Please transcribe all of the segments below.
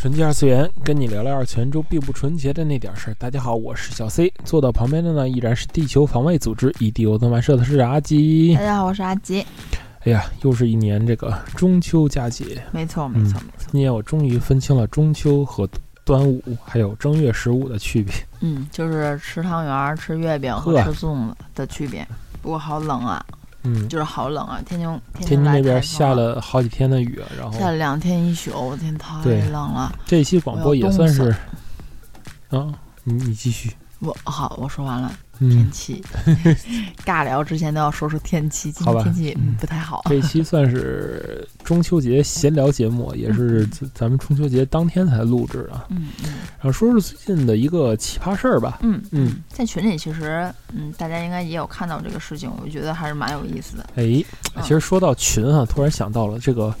纯洁二次元，跟你聊聊二次元中并不纯洁的那点事儿。大家好，我是小 C，坐到旁边的呢依然是地球防卫组织 EDO 动漫社的是阿吉。大家好，我是阿吉。哎呀，又是一年这个中秋佳节，没错，没错，没错。今年我终于分清了中秋和端午还有正月十五的区别。嗯，就是吃汤圆、吃月饼和吃粽子的区别。不过好冷啊。嗯，就是好冷啊！天津天津那边下了好几天的雨，然后下了两天一宿，我天，太冷了。这一期广播也算是，啊，你你继续。我好，我说完了。天气，尬聊之前都要说说天气。今天天气不太好。这一期算是中秋节闲聊节目，也是咱们中秋节当天才录制的。嗯嗯。然后说说最近的一个奇葩事儿吧。嗯嗯。在群里其实，嗯，大家应该也有看到这个事情，我觉得还是蛮有意思的。哎，其实说到群哈，突然想到了这个，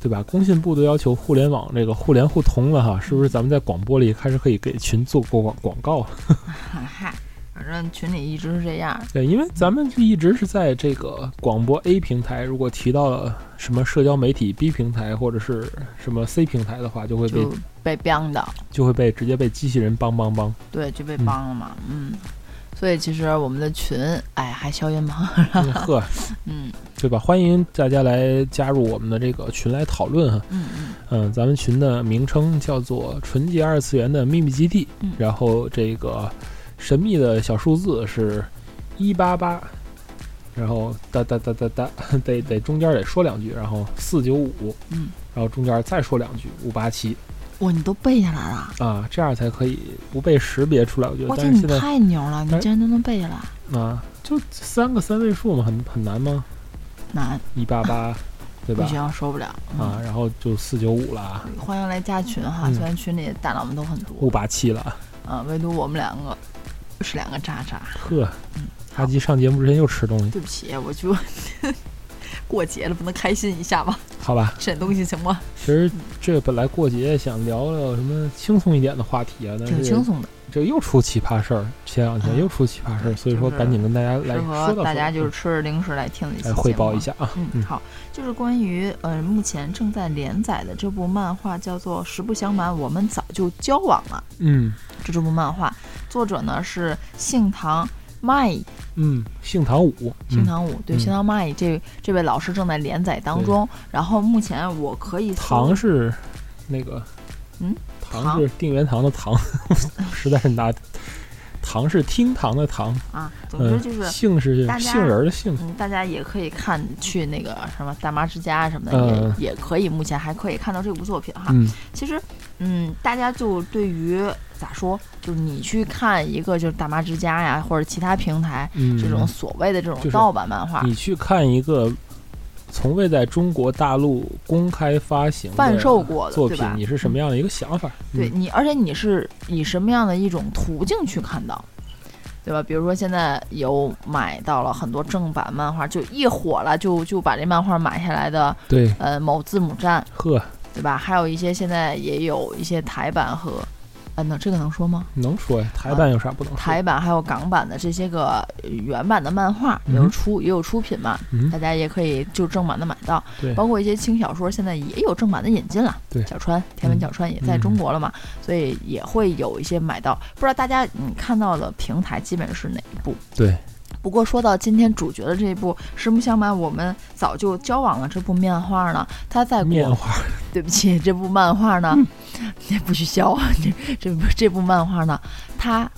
对吧？工信部都要求互联网这个互联互通了哈，是不是？咱们在广播里开始可以给群做过广广告？嗨。反正群里一直是这样，对，因为咱们就一直是在这个广播 A 平台，如果提到了什么社交媒体 B 平台或者是什么 C 平台的话，就会被被 ban 的，就会被直接被机器人帮帮帮，对，就被帮了嘛，嗯，所以其实我们的群，哎，还消音吗？呵，嗯，对吧？欢迎大家来加入我们的这个群来讨论哈，嗯。嗯，嗯，咱们群的名称叫做纯洁二次元的秘密基地，然后这个。神秘的小数字是一八八，然后哒哒哒哒哒，得得中间得说两句，然后四九五，嗯，然后中间再说两句五八七。哇，你都背下来了啊！这样才可以不被识别出来。我觉得，哇，你太牛了，你竟然都能背下来啊！就三个三位数嘛，很很难吗？难。一八八，对吧？不行，受不了啊！然后就四九五了。欢迎来加群哈，虽然群里大佬们都很多。五八七了。啊，唯独我们两个。是两个渣渣，呵，阿基上节目之前又吃东西。对不起，我就 过节了，不能开心一下吗？好吧，吃点东西行吗？其实这本来过节想聊聊什么轻松一点的话题啊，但是挺轻松的。这又出奇葩事儿，前两天又出奇葩事儿，所以说赶紧跟大家来说大家就是吃着零食来听一下，汇报一下啊。嗯，好，就是关于呃目前正在连载的这部漫画，叫做《实不相瞒，我们早就交往了》。嗯，这这部漫画。作者呢是杏堂麦，嗯，姓唐武，姓唐武，对，杏堂麦这这位老师正在连载当中。然后目前我可以堂是那个，嗯，堂是定元堂的唐，实在是拿。唐是厅堂的堂啊，总之就是杏是杏仁的杏。嗯，大家也可以看去那个什么大妈之家什么的，也也可以，目前还可以看到这部作品哈。其实，嗯，大家就对于咋说，就是你去看一个就是大妈之家呀，或者其他平台这种所谓的这种盗版漫画，你去看一个。从未在中国大陆公开发行、贩售过的作品，你是什么样的一个想法？对你，而且你是以什么样的一种途径去看到，对吧？比如说现在有买到了很多正版漫画，就一火了，就就把这漫画买下来的，对，呃，某字母站，呵，对吧？还有一些现在也有一些台版和。啊，能这个能说吗？能说呀，台版有啥不能说？台版还有港版的这些个原版的漫画也有出也有出品嘛，大家也可以就正版的买到。对，包括一些轻小说，现在也有正版的引进了。对，小川天文小川也在中国了嘛，所以也会有一些买到。不知道大家你看到的平台基本是哪一部？对。不过说到今天主角的这一部《实不相瞒，我们早就交往了》这部漫画呢，它在漫画，对不起，这部漫画呢，你不许笑，这这部这部漫画呢，它，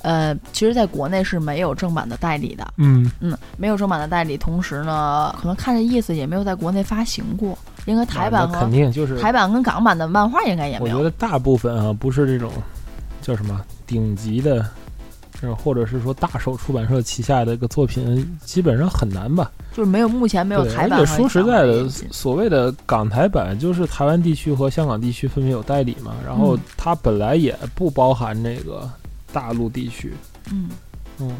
呃，其实在国内是没有正版的代理的，嗯嗯，没有正版的代理，同时呢，可能看这意思也没有在国内发行过，应该台版肯定就是台版跟港版的漫画应该也没有。我觉得大部分啊，不是这种叫什么顶级的。或者是说大手出版社旗下的一个作品，基本上很难吧？就是没有目前没有台版。而且说实在的，所谓的港台版，就是台湾地区和香港地区分别有代理嘛，然后它本来也不包含这个大陆地区。嗯嗯。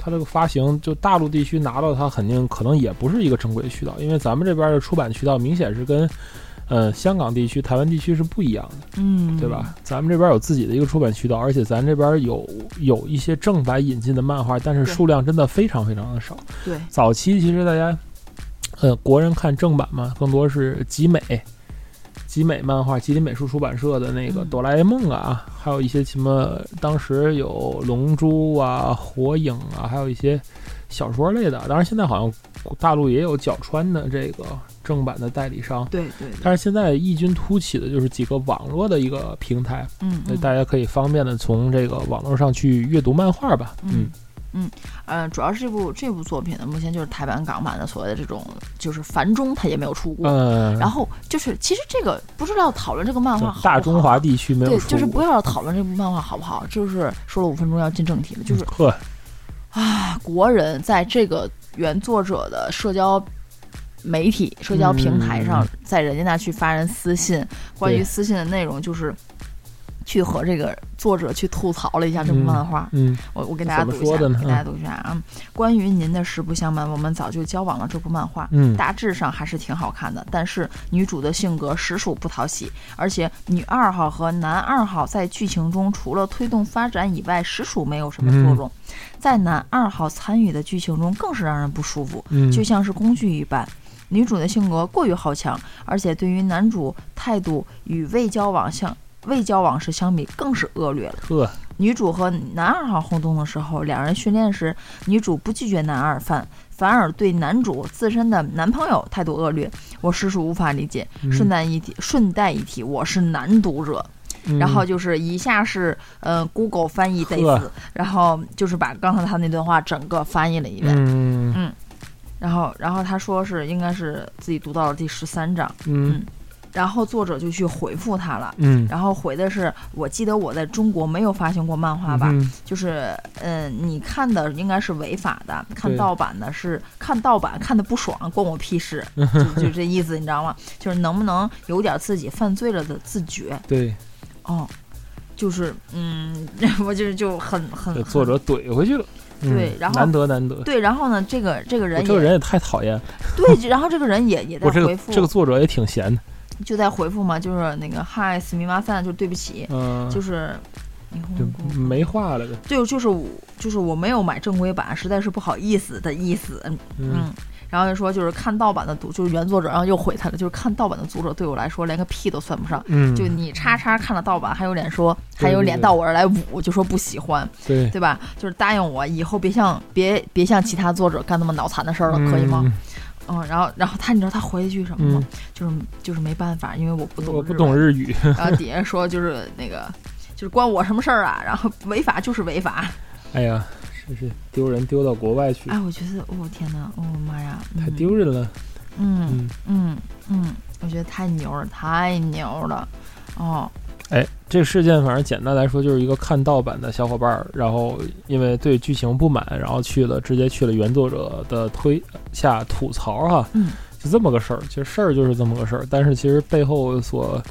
它这个发行，就大陆地区拿到它，肯定可能也不是一个正规渠道，因为咱们这边的出版渠道明显是跟，呃，香港地区、台湾地区是不一样的，嗯，对吧？咱们这边有自己的一个出版渠道，而且咱这边有有一些正版引进的漫画，但是数量真的非常非常的少。对，早期其实大家，呃，国人看正版嘛，更多是集美。集美漫画、吉林美术出版社的那个《哆啦 A 梦》啊，还有一些什么，当时有《龙珠》啊、《火影》啊，还有一些小说类的。当然，现在好像大陆也有角川的这个正版的代理商。对对。但是现在异军突起的就是几个网络的一个平台，嗯，大家可以方便的从这个网络上去阅读漫画吧，嗯。嗯，呃，主要是这部这部作品呢，目前就是台版、港版的所谓的这种，就是繁中它也没有出过。嗯。然后就是，其实这个不知道讨论这个漫画好。大中华地区没有对，就是不要讨论这部漫画好不好？就是说了五分钟要进正题了，就是。呵。啊，国人在这个原作者的社交媒体、社交平台上，在人家那去发人私信，关于私信的内容就是。去和这个作者去吐槽了一下这部漫画，嗯，我我给大家读一下，给大家读一下啊。关于您的实不相瞒，我们早就交往了。这部漫画，嗯，大致上还是挺好看的，但是女主的性格实属不讨喜，而且女二号和男二号在剧情中除了推动发展以外，实属没有什么作用。在男二号参与的剧情中，更是让人不舒服，就像是工具一般。女主的性格过于好强，而且对于男主态度与未交往相。未交往时相比更是恶劣了。呵，女主和男二号互动的时候，两人训练时，女主不拒绝男二，反反而对男主自身的男朋友态度恶劣，我实属无法理解。顺带一提，顺带一提，我是男读者，然后就是以下是呃 Google 翻译的意思，然后就是把刚才他那段话整个翻译了一遍。嗯嗯，然后然后他说是应该是自己读到了第十三章。嗯。然后作者就去回复他了，嗯，然后回的是，我记得我在中国没有发行过漫画吧，就是，嗯，你看的应该是违法的，看盗版的是看盗版看的不爽，关我屁事，就就这意思，你知道吗？就是能不能有点自己犯罪了的自觉？对，哦，就是，嗯，我就是就很很作者怼回去了，对，然后难得难得，对，然后呢，这个这个人，这个人也太讨厌，对，然后这个人也也在回复，这个作者也挺闲的。就在回复嘛，就是那个嗨，斯密马三，就对不起，嗯，就是没话了呗。就就是就是我没有买正规版，实在是不好意思的意思，嗯嗯。然后就说就是看盗版的读，就是原作者，然后又回他了，就是看盗版的读者对我来说连个屁都算不上。嗯，就你叉叉看了盗版，还有脸说，还有脸到我这儿来捂，就说不喜欢，对对吧？就是答应我以后别像别别像其他作者干那么脑残的事儿了，可以吗？嗯，然后，然后他，你知道他回了一句什么吗？就是，就是没办法，因为我不懂，我不懂日语。然后底下说，就是那个，就是关我什么事儿啊？然后违法就是违法。哎呀，真是丢人，丢到国外去。哎，我觉得，哦天哪，哦妈呀，太丢人了。嗯嗯嗯，我觉得太牛了，太牛了。哦。哎，这个事件反正简单来说就是一个看盗版的小伙伴儿，然后因为对剧情不满，然后去了直接去了原作者的推下吐槽哈，嗯，就这么个事儿。其实事儿就是这么个事儿，但是其实背后所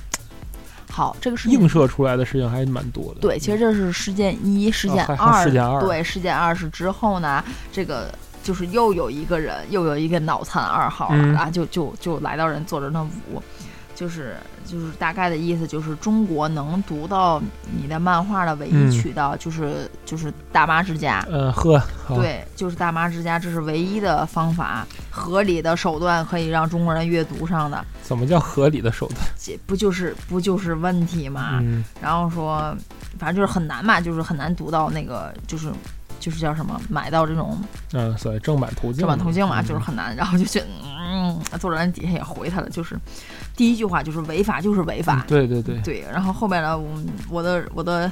好这个是映射出来的事情还蛮多的。对，其实这是事件一，事件二，事件二，对，事件二是之后呢，这个就是又有一个人，又有一个脑残二号，然后就就就来到人坐着那屋。就是就是大概的意思，就是中国能读到你的漫画的唯一渠道，就是就是大妈之家。嗯，呵，对，就是大妈之家，这是唯一的方法，合理的手段可以让中国人阅读上的。怎么叫合理的手段？这不就是不就是问题吗？然后说，反正就是很难嘛，就是很难读到那个，就是就是叫什么，买到这种嗯，所谓正版途径，正版途径嘛，就是很难。然后就觉得，嗯，作者人底下也回他了，就是。第一句话就是违法就是违法，对对对对。然后后面呢，我我的我的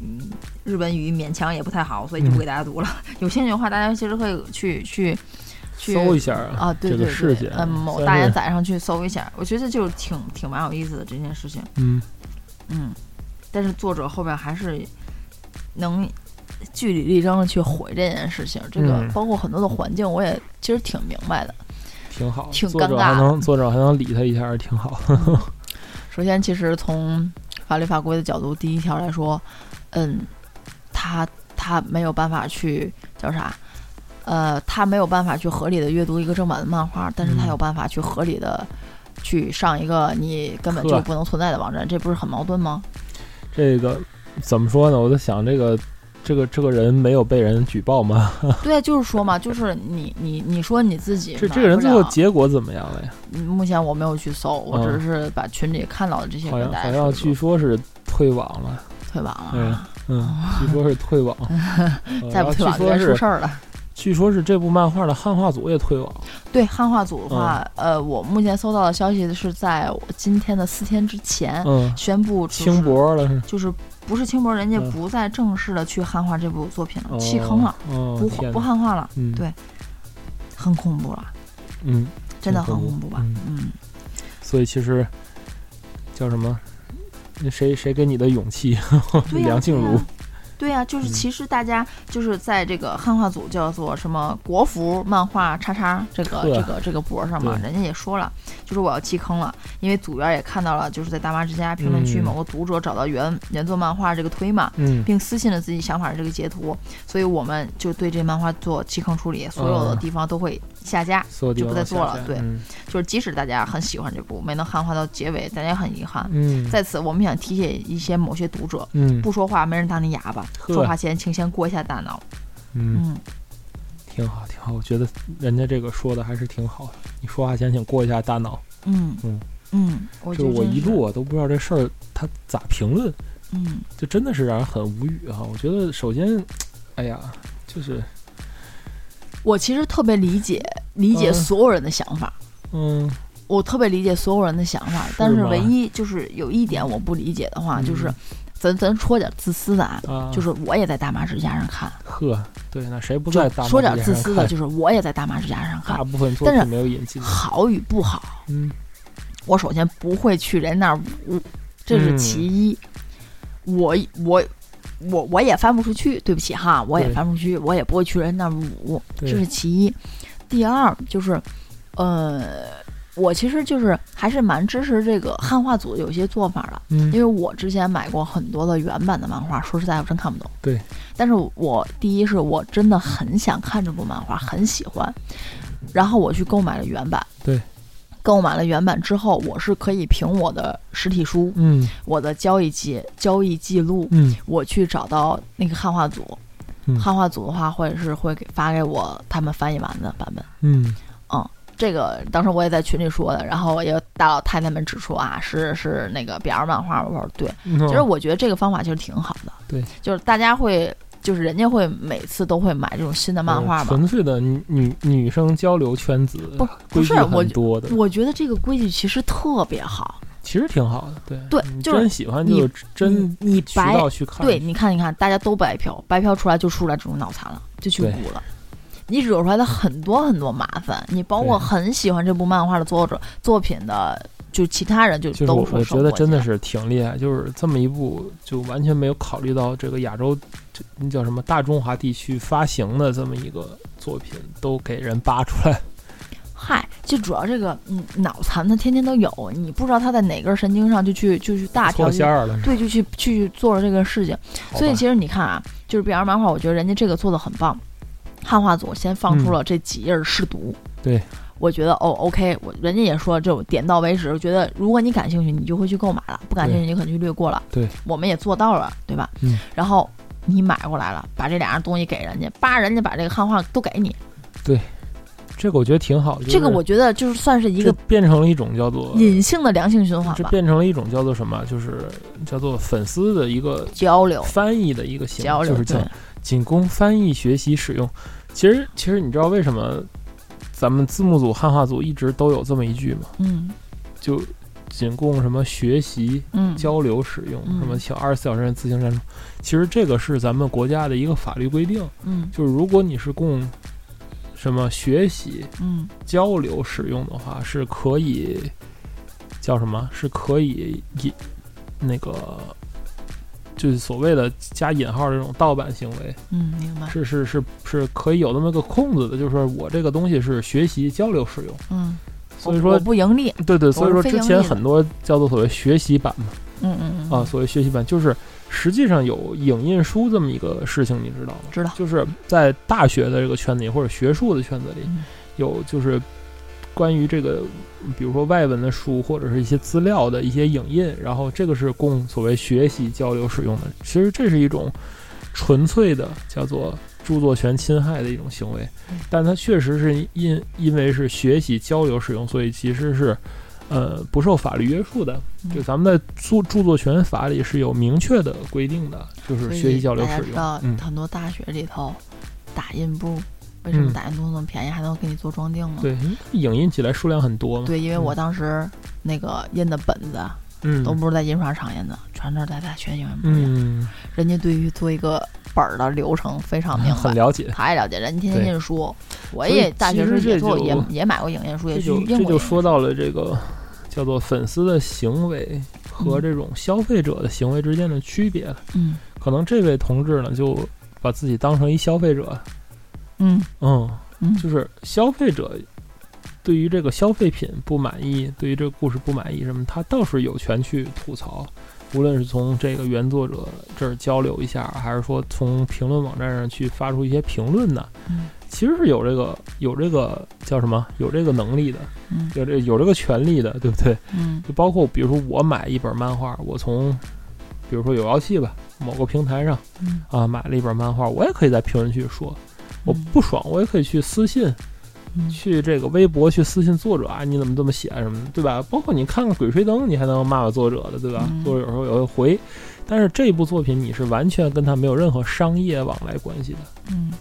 嗯日本语勉强也不太好，所以就不给大家读了。有兴趣的话，大家其实可以去去去搜一下啊，对对对，嗯，某大连载上去搜一下，我觉得就挺挺蛮有意思的这件事情。嗯嗯，但是作者后边还是能据理力争的去毁这件事情。这个包括很多的环境，我也其实挺明白的。挺好，挺尴尬。还能作者还能理他一下，挺好。首先，其实从法律法规的角度，第一条来说，嗯，他他没有办法去叫啥？呃，他没有办法去合理的阅读一个正版的漫画，但是他有办法去合理的去上一个你根本就不能存在的网站，这不是很矛盾吗？这个怎么说呢？我在想这个。这个这个人没有被人举报吗？对，就是说嘛，就是你你你说你自己这这个人最后结果怎么样了呀？目前我没有去搜，我只是把群里看到的这些。好像好像据说是退网了，退网了。嗯，据说是退网，再不退网就该出事儿了。据说是这部漫画的汉化组也退网。对汉化组的话，呃，我目前搜到的消息是在今天的四天之前宣布轻薄了，就是。不是轻薄，人家不再正式的去汉化这部作品了，弃坑了，不不汉化了，对，很恐怖了，嗯，真的很恐怖吧，嗯，所以其实叫什么？那谁谁给你的勇气？梁静茹。对呀，就是其实大家就是在这个汉化组叫做什么国服漫画叉叉这个这个这个博上嘛，人家也说了，就是我要弃坑了，因为组员也看到了，就是在大妈之家评论区某个读者找到原原作漫画这个推嘛，并私信了自己想法的这个截图，所以我们就对这漫画做弃坑处理，所有的地方都会下架，就不再做了。对，就是即使大家很喜欢这部，没能汉化到结尾，大家很遗憾。嗯，在此我们想提醒一些某些读者，嗯，不说话没人当你哑巴。说话前，请先过一下大脑。嗯，挺好，挺好。我觉得人家这个说的还是挺好的。你说话前，请过一下大脑。嗯嗯嗯，就是我一路啊都不知道这事儿他咋评论。嗯，就真的是让人很无语啊。我觉得首先，哎呀，就是我其实特别理解理解所有人的想法。嗯，我特别理解所有人的想法，但是唯一就是有一点我不理解的话，就是。咱咱说点自私的啊，就是我也在大妈之家上看。呵，对，那谁不在？说点自私的，就是我也在大妈之家上看。大部分但是没有引进。好与不好，嗯，我首先不会去人那儿捂，这是其一。我我我我也翻不出去，对不起哈，我也翻不出去，我也不会去人那儿捂，这是其一。第二就是，呃。我其实就是还是蛮支持这个汉化组有些做法的，因为我之前买过很多的原版的漫画，说实在我真看不懂。对，但是我第一是我真的很想看这部漫画，很喜欢，然后我去购买了原版。对，购买了原版之后，我是可以凭我的实体书，嗯，我的交易记交易记录，嗯，我去找到那个汉化组，汉化组的话会是会给发给我他们翻译完的版本，嗯。这个当时我也在群里说的，然后也有大老太太们指出啊，是是那个 BL 漫画，我说对，其实我觉得这个方法其实挺好的，对，就是大家会，就是人家会每次都会买这种新的漫画嘛，纯粹的女女生交流圈子，不不是我多的，我觉得这个规矩其实特别好，其实挺好的，对。对，就是喜欢就真你白去看，对，你看你看，大家都白嫖，白嫖出来就出来这种脑残了，就去补了。你惹出来的很多很多麻烦，你包括很喜欢这部漫画的作者作品的，就其他人就都我觉得真的是挺厉害，就是这么一部就完全没有考虑到这个亚洲，这那叫什么大中华地区发行的这么一个作品，都给人扒出来。嗨，就主要这个嗯脑残，他天天都有，你不知道他在哪根神经上就去就去大条线了，对，就去去做了这个事情。所以其实你看啊，就是 BL 漫画，我觉得人家这个做的很棒。汉化组先放出了这几页试读，对我觉得哦，OK，我人家也说这种点到为止，我觉得如果你感兴趣，你就会去购买了；不感兴趣，你可能就略过了。对，我们也做到了，对吧？嗯。然后你买过来了，把这两样东西给人家，叭，人家把这个汉化都给你。对，这个我觉得挺好。这个我觉得就是算是一个变成了一种叫做隐性的良性循环这变成了一种叫做什么？就是叫做粉丝的一个交流、翻译的一个形式，就是叫仅供翻译、学习、使用。其实，其实你知道为什么咱们字幕组、汉化组一直都有这么一句吗？嗯，就仅供什么学习、交流、使用，什么小二十四小时自行站桩。其实这个是咱们国家的一个法律规定。嗯，就是如果你是供什么学习、嗯交流、使用的话，是可以叫什么？是可以以那个就是所谓的加引号这种盗版行为。嗯，明白。是是是是可以有那么个空子的，就是说我这个东西是学习交流使用。嗯，所以说不盈利。对对，所以说之前很多叫做所谓学习版嘛。嗯嗯嗯。啊，所谓学习版就是实际上有影印书这么一个事情，你知道吗？知道。就是在大学的这个圈子里或者学术的圈子里，有就是。关于这个，比如说外文的书或者是一些资料的一些影印，然后这个是供所谓学习交流使用的。其实这是一种纯粹的叫做著作权侵害的一种行为，但它确实是因因为是学习交流使用，所以其实是呃不受法律约束的。就咱们在著著作权法里是有明确的规定的，就是学习交流使用。嗯，很多大学里头打印部。为什么打印东西那么便宜，还能给你做装订呢？对，影印起来数量很多。对，因为我当时那个印的本子，嗯，都不是在印刷厂印的，全是在在全影印部印。人家对于做一个本儿的流程非常明白，很了解，太了解。人家天天印书，我也大学时也做，也也买过影印书，也去印过。这就说到了这个叫做粉丝的行为和这种消费者的行为之间的区别了。嗯，可能这位同志呢，就把自己当成一消费者。嗯嗯，就是消费者对于这个消费品不满意，对于这个故事不满意什么，他倒是有权去吐槽，无论是从这个原作者这儿交流一下，还是说从评论网站上去发出一些评论呢，其实是有这个有这个叫什么，有这个能力的，有这有这个权利的，对不对？嗯，就包括比如说我买一本漫画，我从比如说有妖气吧，某个平台上啊买了一本漫画，我也可以在评论区说。我不爽，我也可以去私信，去这个微博去私信作者啊，你怎么这么写什么的，对吧？包括你看看《鬼吹灯》，你还能骂骂作者的，对吧？作者有时候也会回，但是这部作品你是完全跟他没有任何商业往来关系的，嗯，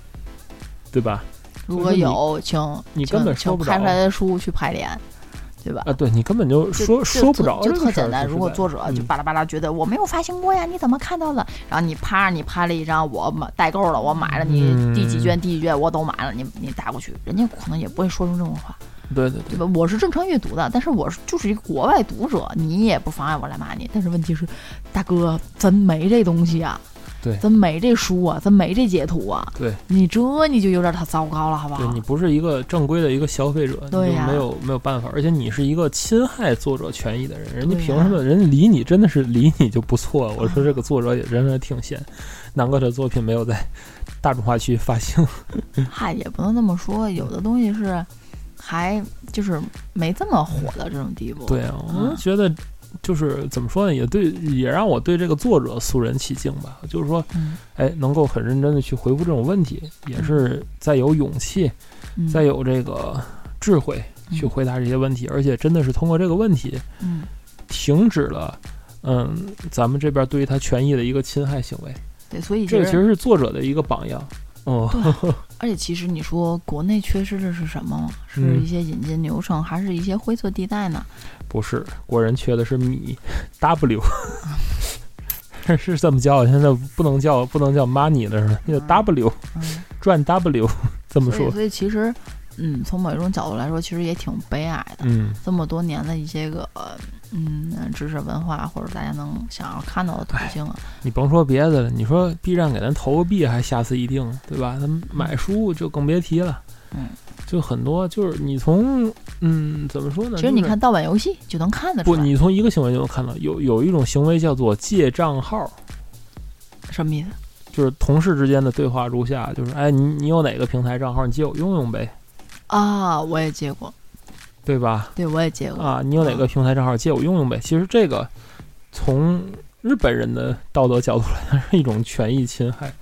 对吧？如果有，请你根本说不拍出来的书去排练。对吧？啊，对你根本就说说不着，就特简单。如果作者就巴拉巴拉觉得我没有发行过呀，你怎么看到了？然后你啪，你拍了一张，我买代购了，我买了，你第几卷第几卷我都买了，你你打过去，人家可能也不会说出这种话。对对对，对吧？我是正常阅读的，但是我是就是一个国外读者，你也不妨碍我来骂你。但是问题是，大哥，咱没这东西啊。对，咱没这书啊，咱没这截图啊。对，你这你就有点太糟糕了，好不好？对你不是一个正规的一个消费者，对呀，没有没有办法。而且你是一个侵害作者权益的人，人家凭什么？人家理你真的是理你就不错。我说这个作者也真的挺闲，难怪他作品没有在大众化区发行。嗨，也不能这么说，有的东西是还就是没这么火的这种地步。对啊，我觉得。就是怎么说呢，也对，也让我对这个作者肃然起敬吧。就是说，哎，能够很认真的去回复这种问题，也是再有勇气，再有这个智慧去回答这些问题，而且真的是通过这个问题，嗯，停止了，嗯，咱们这边对于他权益的一个侵害行为。对，所以这个其实是作者的一个榜样。哦，而且其实你说国内缺失的是什么？是一些引进流程，还是一些灰色地带呢？不是，国人缺的是米，W，是这么叫，现在不能叫不能叫 money 了，是吧？叫 W，赚 W，这么说。所以其实，嗯，从某一种角度来说，其实也挺悲哀的。嗯，这么多年的一些个。嗯，知识文化或者大家能想要看到的途径啊，你甭说别的了，你说 B 站给咱投个币还下次一定，对吧？咱们买书就更别提了。嗯，就很多，就是你从嗯怎么说呢？其实你看盗版游戏就能看得出来。不，你从一个行为就能看到，有有一种行为叫做借账号。什么意思？就是同事之间的对话如下：就是哎，你你有哪个平台账号？你借我用用呗。啊，我也借过。对吧？对，我也借过啊。你有哪个平台账号借我用用呗？其实这个从日本人的道德角度来讲是一种权益侵害。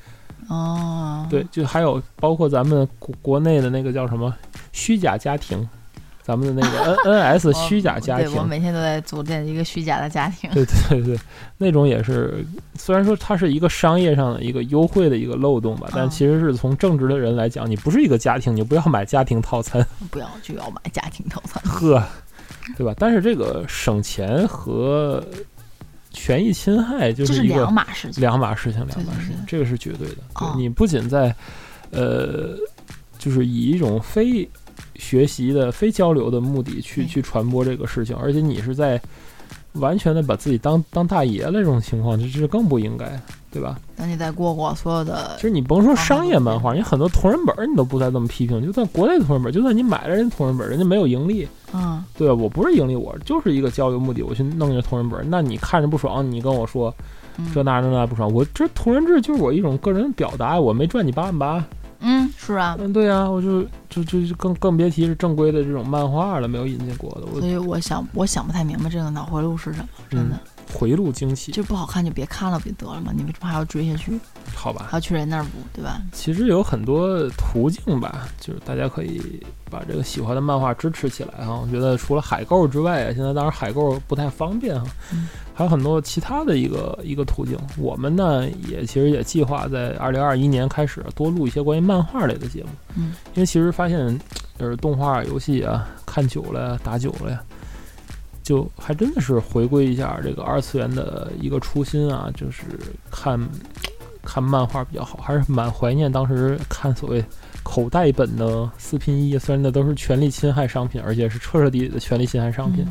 哦，对，就还有包括咱们国国内的那个叫什么虚假家庭。咱们的那个 N N S 虚假家庭，我每天都在组建一个虚假的家庭。对对对，那种也是，虽然说它是一个商业上的一个优惠的一个漏洞吧，但其实是从正直的人来讲，你不是一个家庭，你不要买家庭套餐。不要就要买家庭套餐。呵，对吧？但是这个省钱和权益侵害就是一个两码事情，两码事情，两码事情，这个是绝对的。对你不仅在呃，就是以一种非。学习的非交流的目的去去传播这个事情，而且你是在完全的把自己当当大爷了，这种情况这这更不应该，对吧？那你再过过所有的，其实你甭说商业漫画，你很多同人本你都不再这么批评。就算国内的同人本，就算你买了人同人本，人家没有盈利，嗯，对吧？我不是盈利，我就是一个交流目的，我去弄一个同人本。那你看着不爽，你跟我说这那那那不爽，我这同人志就是我一种个人表达，我没赚你八万八。嗯，是啊，嗯，对啊，我就就就更更别提是正规的这种漫画了，没有引进过的。所以我想，我想不太明白这个脑回路是什么，真的。回路惊奇，就不好看就别看了，不就得了吗？你为什么还要追下去？好吧，还要去人那儿补，对吧？其实有很多途径吧，就是大家可以把这个喜欢的漫画支持起来哈。我觉得除了海购之外啊，现在当然海购不太方便哈，还有很多其他的一个一个途径。我们呢也其实也计划在二零二一年开始多录一些关于漫画类的节目，嗯，因为其实发现就是动画、游戏啊，看久了、打久了呀。就还真的是回归一下这个二次元的一个初心啊，就是看看漫画比较好，还是蛮怀念当时看所谓口袋本的四拼一，虽然那都是权力侵害商品，而且是彻彻底底的权力侵害商品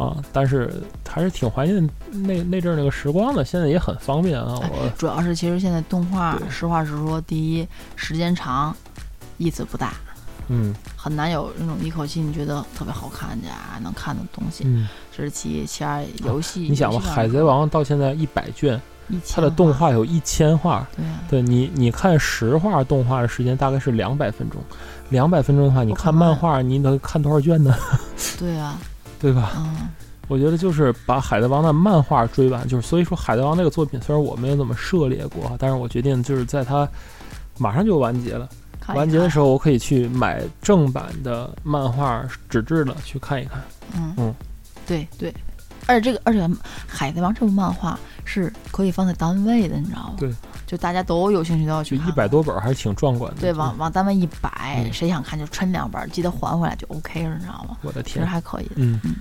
啊，但是还是挺怀念那那阵儿那个时光的。现在也很方便啊，我主要是其实现在动画，实话实说，第一时间长，意思不大。嗯，很难有那种一口气你觉得特别好看的能看的东西。嗯，这是其一，其二游戏。你想吧，《海贼王》到现在一百卷，它的动画有一千画。对，对你你看实画动画的时间大概是两百分钟，两百分钟的话，你看漫画你能看多少卷呢？对啊，对吧？嗯，我觉得就是把《海贼王》的漫画追完，就是所以说《海贼王》那个作品虽然我没有怎么涉猎过，但是我决定就是在它马上就完结了。完结的时候，我可以去买正版的漫画纸质的去看一看。嗯嗯，对对，而且这个而且《海贼王》这部漫画是可以放在单位的，你知道吗？对，就大家都有兴趣都要去看。一百多本还是挺壮观的。对，往往单位一摆，谁想看就抻两本，记得还回来就 OK 了，你知道吗？我的天，其实还可以。嗯嗯。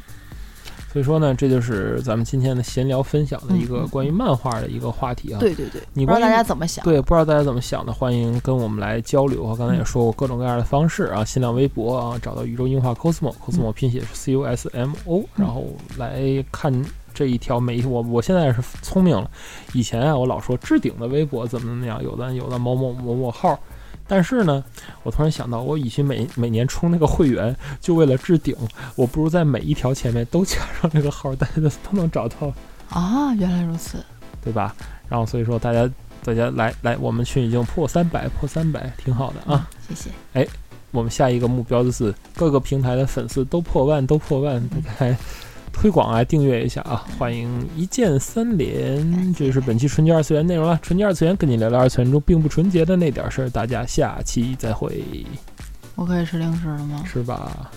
所以说呢，这就是咱们今天的闲聊分享的一个关于漫画的一个话题啊。对对对，你不知道大家怎么想？对，不知道大家怎么想的，欢迎跟我们来交流啊。刚才也说过各种各样的方式啊，新浪微博啊，找到宇宙樱花 cosmo，cosmo 拼写是 c u s m o，然后来看这一条每一我我现在是聪明了，以前啊我老说置顶的微博怎么怎么样，有的有的某某某某号。但是呢，我突然想到，我以前每每年充那个会员，就为了置顶，我不如在每一条前面都 加上这个号，大家都能找到。啊，原来如此，对吧？然后所以说，大家大家来来，我们群已经破三百，破三百，挺好的啊。谢谢。哎，我们下一个目标就是各个平台的粉丝都破万，都破万，大家。推广啊，订阅一下啊！欢迎一键三连，这就是本期纯洁二次元内容了。纯洁二次元跟你聊聊二次元中并不纯洁的那点事儿，大家下期再会。我可以吃零食了吗？是吧？